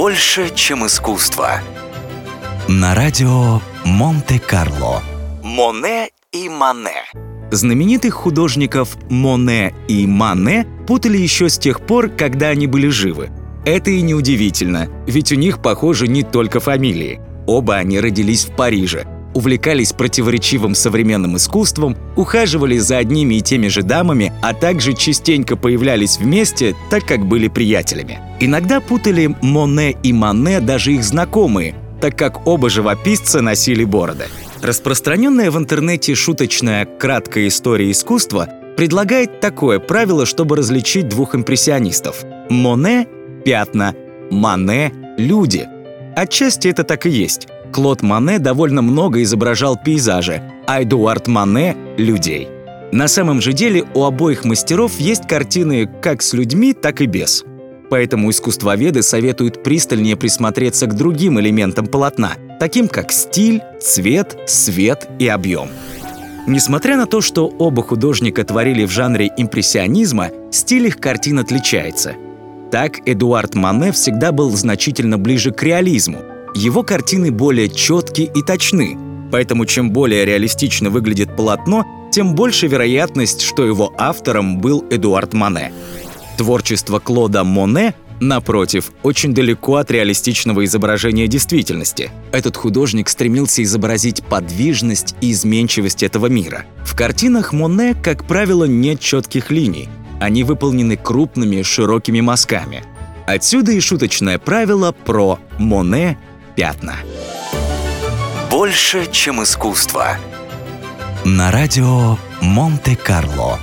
Больше, чем искусство. На радио Монте-Карло. Моне и Мане. Знаменитых художников Моне и Мане путали еще с тех пор, когда они были живы. Это и неудивительно, ведь у них, похоже, не только фамилии. Оба они родились в Париже, увлекались противоречивым современным искусством, ухаживали за одними и теми же дамами, а также частенько появлялись вместе, так как были приятелями. Иногда путали Моне и Мане даже их знакомые, так как оба живописца носили бороды. Распространенная в интернете шуточная краткая история искусства предлагает такое правило, чтобы различить двух импрессионистов. Моне — пятна, Мане — люди. Отчасти это так и есть. Клод Мане довольно много изображал пейзажи, а Эдуард Мане — людей. На самом же деле у обоих мастеров есть картины как с людьми, так и без. Поэтому искусствоведы советуют пристальнее присмотреться к другим элементам полотна, таким как стиль, цвет, свет и объем. Несмотря на то, что оба художника творили в жанре импрессионизма, стиль их картин отличается. Так Эдуард Мане всегда был значительно ближе к реализму. Его картины более четкие и точны, поэтому чем более реалистично выглядит полотно, тем больше вероятность, что его автором был Эдуард Мане. Творчество Клода Моне, напротив, очень далеко от реалистичного изображения действительности. Этот художник стремился изобразить подвижность и изменчивость этого мира. В картинах Моне, как правило, нет четких линий. Они выполнены крупными, широкими мазками. Отсюда и шуточное правило про Моне пятна. Больше, чем искусство. На радио Монте-Карло.